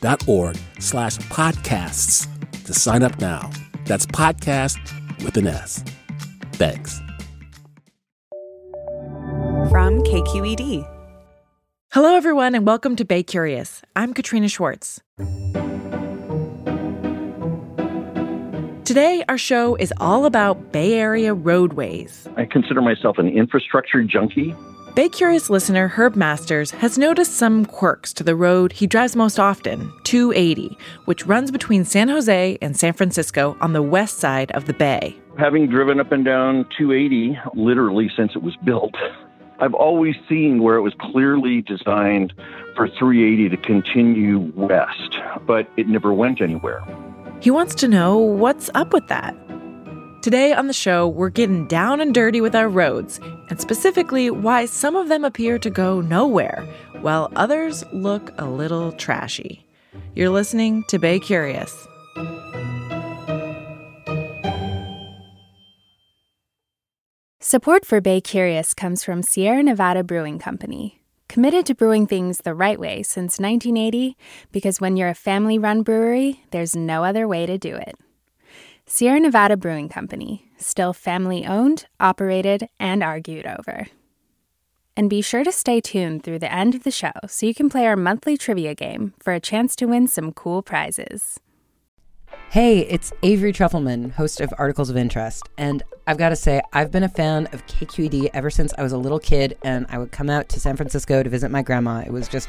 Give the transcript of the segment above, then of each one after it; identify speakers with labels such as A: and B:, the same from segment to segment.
A: donate.kqed.org slash podcasts to sign up now. That's podcast with an S. Thanks.
B: From KQED.
C: Hello, everyone, and welcome to Bay Curious. I'm Katrina Schwartz. Today, our show is all about Bay Area roadways.
D: I consider myself an infrastructure junkie.
C: Bay Curious listener Herb Masters has noticed some quirks to the road he drives most often, 280, which runs between San Jose and San Francisco on the west side of the bay.
D: Having driven up and down 280 literally since it was built, I've always seen where it was clearly designed for 380 to continue west, but it never went anywhere.
C: He wants to know what's up with that. Today on the show, we're getting down and dirty with our roads, and specifically why some of them appear to go nowhere, while others look a little trashy. You're listening to Bay Curious.
E: Support for Bay Curious comes from Sierra Nevada Brewing Company committed to brewing things the right way since 1980 because when you're a family run brewery, there's no other way to do it. Sierra Nevada Brewing Company, still family owned, operated, and argued over. And be sure to stay tuned through the end of the show so you can play our monthly trivia game for a chance to win some cool prizes.
F: Hey, it's Avery Trufelman, host of Articles of Interest. And I've got to say, I've been a fan of KQED ever since I was a little kid and I would come out to San Francisco to visit my grandma. It was just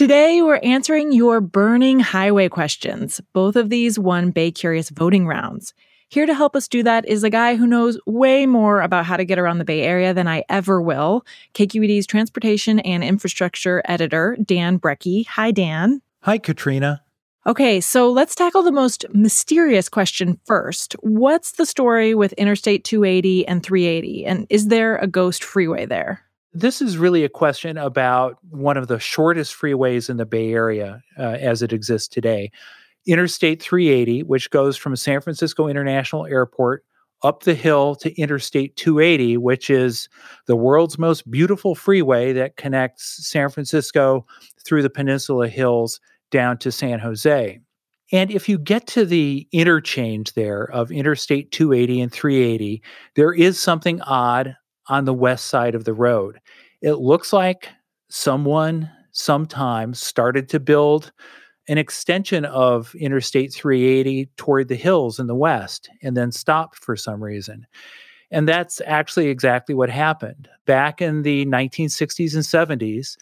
C: Today, we're answering your burning highway questions. Both of these won Bay Curious voting rounds. Here to help us do that is a guy who knows way more about how to get around the Bay Area than I ever will. KQED's transportation and infrastructure editor, Dan Brekke. Hi, Dan.
G: Hi, Katrina.
C: Okay, so let's tackle the most mysterious question first. What's the story with Interstate 280 and 380? And is there a ghost freeway there?
G: This is really a question about one of the shortest freeways in the Bay Area uh, as it exists today. Interstate 380, which goes from San Francisco International Airport up the hill to Interstate 280, which is the world's most beautiful freeway that connects San Francisco through the Peninsula Hills down to San Jose. And if you get to the interchange there of Interstate 280 and 380, there is something odd on the west side of the road. It looks like someone sometime started to build an extension of Interstate 380 toward the hills in the west and then stopped for some reason. And that's actually exactly what happened. Back in the 1960s and 70s,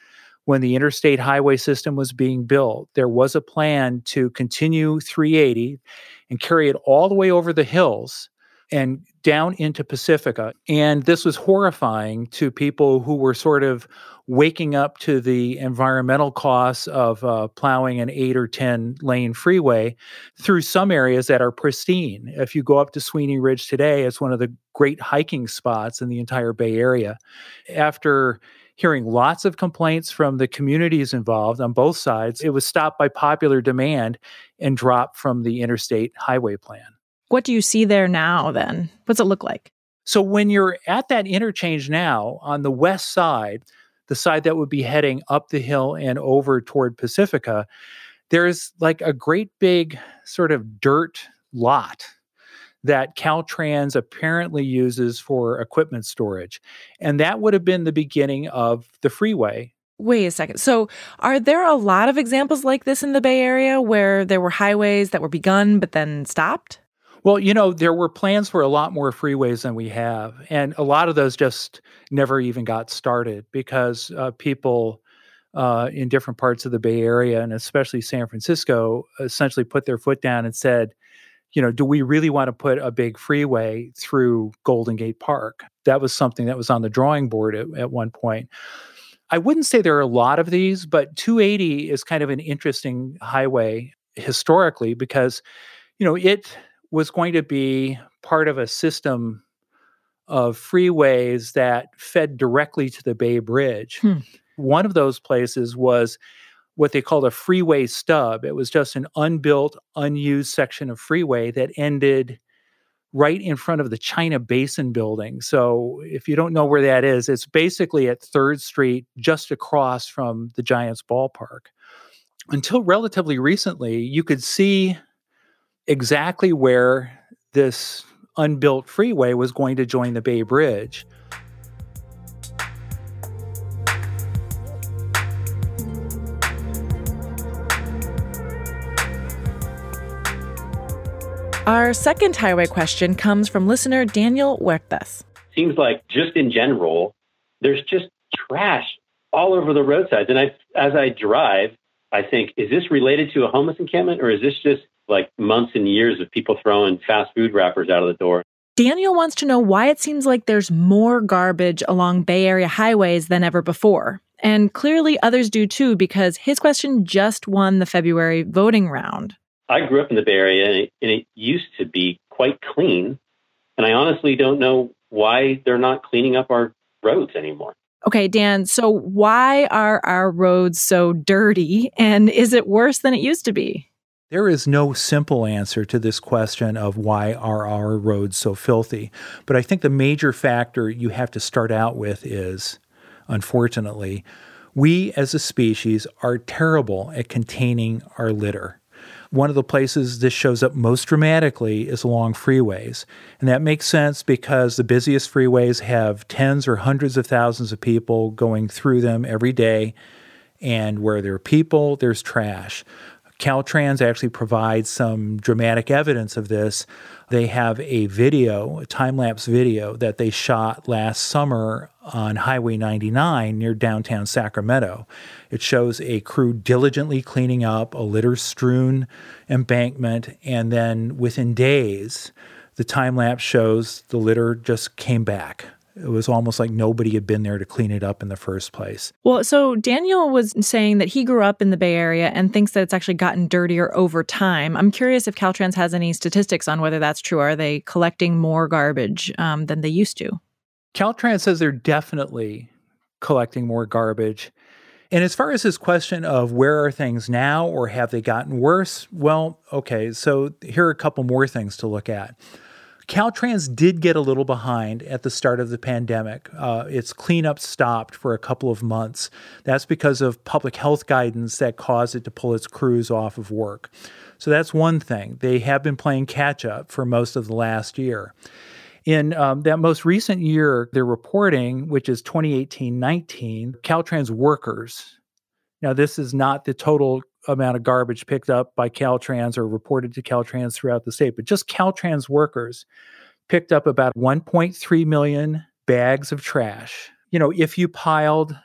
G: when the interstate highway system was being built, there was a plan to continue 380 and carry it all the way over the hills and down into Pacifica. And this was horrifying to people who were sort of waking up to the environmental costs of uh, plowing an eight or 10 lane freeway through some areas that are pristine. If you go up to Sweeney Ridge today, it's one of the great hiking spots in the entire Bay Area. After hearing lots of complaints from the communities involved on both sides, it was stopped by popular demand and dropped from the interstate highway plan.
C: What do you see there now then? What's it look like?
G: So when you're at that interchange now on the west side, the side that would be heading up the hill and over toward Pacifica, there's like a great big sort of dirt lot that Caltrans apparently uses for equipment storage. And that would have been the beginning of the freeway.
C: Wait a second. So, are there a lot of examples like this in the Bay Area where there were highways that were begun but then stopped?
G: Well, you know, there were plans for a lot more freeways than we have. And a lot of those just never even got started because uh, people uh, in different parts of the Bay Area and especially San Francisco essentially put their foot down and said, you know, do we really want to put a big freeway through Golden Gate Park? That was something that was on the drawing board at, at one point. I wouldn't say there are a lot of these, but 280 is kind of an interesting highway historically because, you know, it was going to be part of a system of freeways that fed directly to the Bay Bridge. Hmm. One of those places was what they called a freeway stub. It was just an unbuilt, unused section of freeway that ended right in front of the China Basin building. So if you don't know where that is, it's basically at 3rd Street, just across from the Giants ballpark. Until relatively recently, you could see exactly where this unbuilt freeway was going to join the Bay Bridge.
C: Our second highway question comes from listener Daniel Huertas.
H: Seems like just in general, there's just trash all over the roadsides. And I, as I drive, I think, is this related to a homeless encampment or is this just like months and years of people throwing fast food wrappers out of the door?
C: Daniel wants to know why it seems like there's more garbage along Bay Area highways than ever before. And clearly others do too, because his question just won the February voting round.
H: I grew up in the Bay Area and it, and it used to be quite clean. And I honestly don't know why they're not cleaning up our roads anymore.
C: Okay, Dan, so why are our roads so dirty? And is it worse than it used to be?
G: There is no simple answer to this question of why are our roads so filthy. But I think the major factor you have to start out with is, unfortunately, we as a species are terrible at containing our litter. One of the places this shows up most dramatically is along freeways. And that makes sense because the busiest freeways have tens or hundreds of thousands of people going through them every day. And where there are people, there's trash. Caltrans actually provides some dramatic evidence of this. They have a video, a time lapse video that they shot last summer on Highway 99 near downtown Sacramento. It shows a crew diligently cleaning up a litter strewn embankment, and then within days, the time lapse shows the litter just came back. It was almost like nobody had been there to clean it up in the first place.
C: Well, so Daniel was saying that he grew up in the Bay Area and thinks that it's actually gotten dirtier over time. I'm curious if Caltrans has any statistics on whether that's true. Are they collecting more garbage um, than they used to?
G: Caltrans says they're definitely collecting more garbage. And as far as this question of where are things now or have they gotten worse? Well, okay, so here are a couple more things to look at. Caltrans did get a little behind at the start of the pandemic. Uh, its cleanup stopped for a couple of months. That's because of public health guidance that caused it to pull its crews off of work. So that's one thing. They have been playing catch up for most of the last year. In um, that most recent year, they're reporting, which is 2018 19, Caltrans workers. Now, this is not the total amount of garbage picked up by Caltrans or reported to Caltrans throughout the state, but just Caltrans workers picked up about 1.3 million bags of trash. You know, if you piled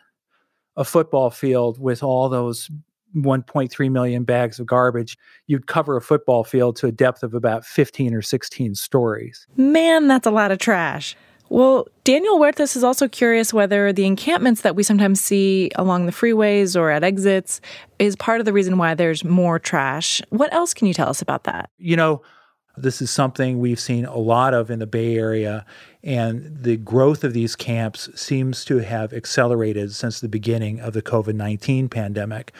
G: a football field with all those 1.3 million bags of garbage, you'd cover a football field to a depth of about 15 or 16 stories.
C: Man, that's a lot of trash. Well, Daniel Huertas is also curious whether the encampments that we sometimes see along the freeways or at exits is part of the reason why there's more trash. What else can you tell us about that?
G: You know, this is something we've seen a lot of in the Bay Area, and the growth of these camps seems to have accelerated since the beginning of the COVID 19 pandemic.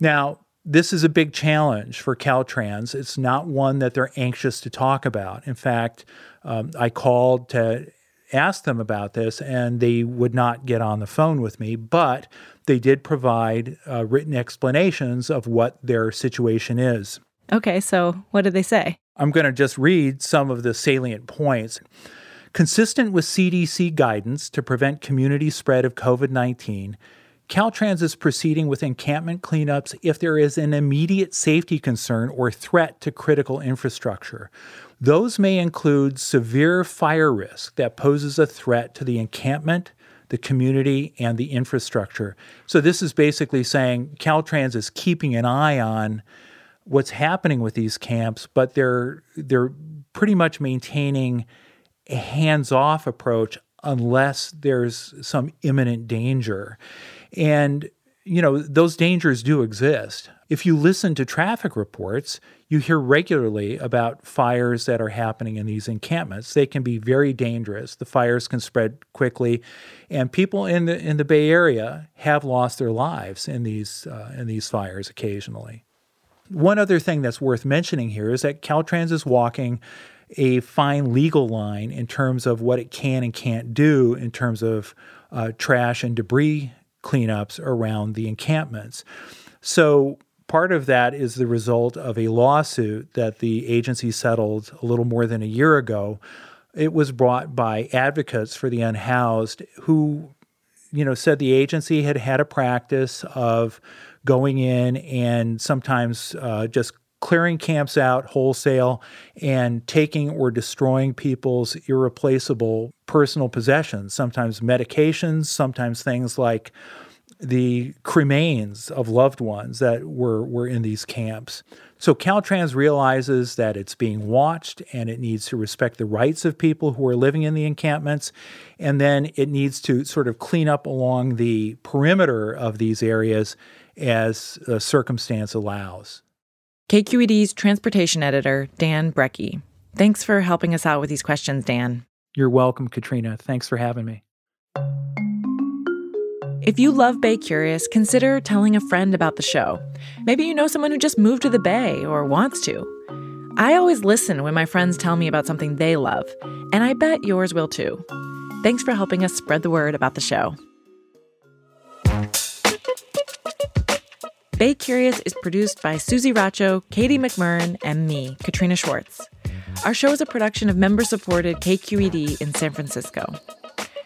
G: Now, this is a big challenge for Caltrans. It's not one that they're anxious to talk about. In fact, um, I called to ask them about this, and they would not get on the phone with me, but they did provide uh, written explanations of what their situation is.
C: Okay, so what did they say?
G: I'm going to just read some of the salient points. Consistent with CDC guidance to prevent community spread of COVID 19, Caltrans is proceeding with encampment cleanups if there is an immediate safety concern or threat to critical infrastructure. Those may include severe fire risk that poses a threat to the encampment, the community, and the infrastructure. So, this is basically saying Caltrans is keeping an eye on what's happening with these camps, but they're, they're pretty much maintaining a hands off approach unless there's some imminent danger. And, you know, those dangers do exist. If you listen to traffic reports, you hear regularly about fires that are happening in these encampments. They can be very dangerous. The fires can spread quickly, and people in the in the Bay Area have lost their lives in these uh, in these fires occasionally. One other thing that's worth mentioning here is that Caltrans is walking a fine legal line in terms of what it can and can't do in terms of uh, trash and debris cleanups around the encampments. So part of that is the result of a lawsuit that the agency settled a little more than a year ago. It was brought by advocates for the unhoused who, you know, said the agency had had a practice of going in and sometimes uh, just clearing camps out wholesale and taking or destroying people's irreplaceable personal possessions, sometimes medications, sometimes things like the cremains of loved ones that were, were in these camps. So Caltrans realizes that it's being watched and it needs to respect the rights of people who are living in the encampments. And then it needs to sort of clean up along the perimeter of these areas as a circumstance allows.
C: KQED's transportation editor, Dan Brekke. Thanks for helping us out with these questions, Dan.
G: You're welcome, Katrina. Thanks for having me.
C: If you love Bay Curious, consider telling a friend about the show. Maybe you know someone who just moved to the Bay or wants to. I always listen when my friends tell me about something they love, and I bet yours will too. Thanks for helping us spread the word about the show. Bay Curious is produced by Suzie Racho, Katie McMurran, and me, Katrina Schwartz. Our show is a production of member supported KQED in San Francisco.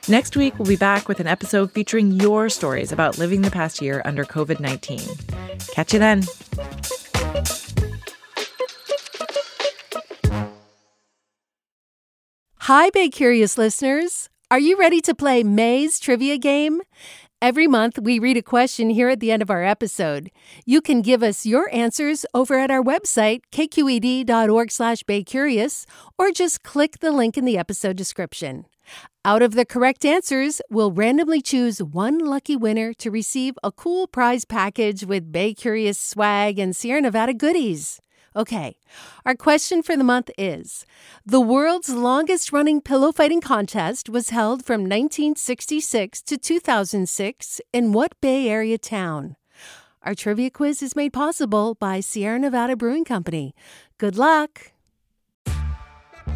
C: Next week, we'll be back with an episode featuring your stories about living the past year under COVID 19. Catch you then.
I: Hi, Bay Curious listeners. Are you ready to play May's trivia game? Every month, we read a question here at the end of our episode. You can give us your answers over at our website, kqed.org slash baycurious, or just click the link in the episode description. Out of the correct answers, we'll randomly choose one lucky winner to receive a cool prize package with Bay Curious swag and Sierra Nevada goodies. Okay, our question for the month is The world's longest running pillow fighting contest was held from 1966 to 2006 in what Bay Area town? Our trivia quiz is made possible by Sierra Nevada Brewing Company. Good luck!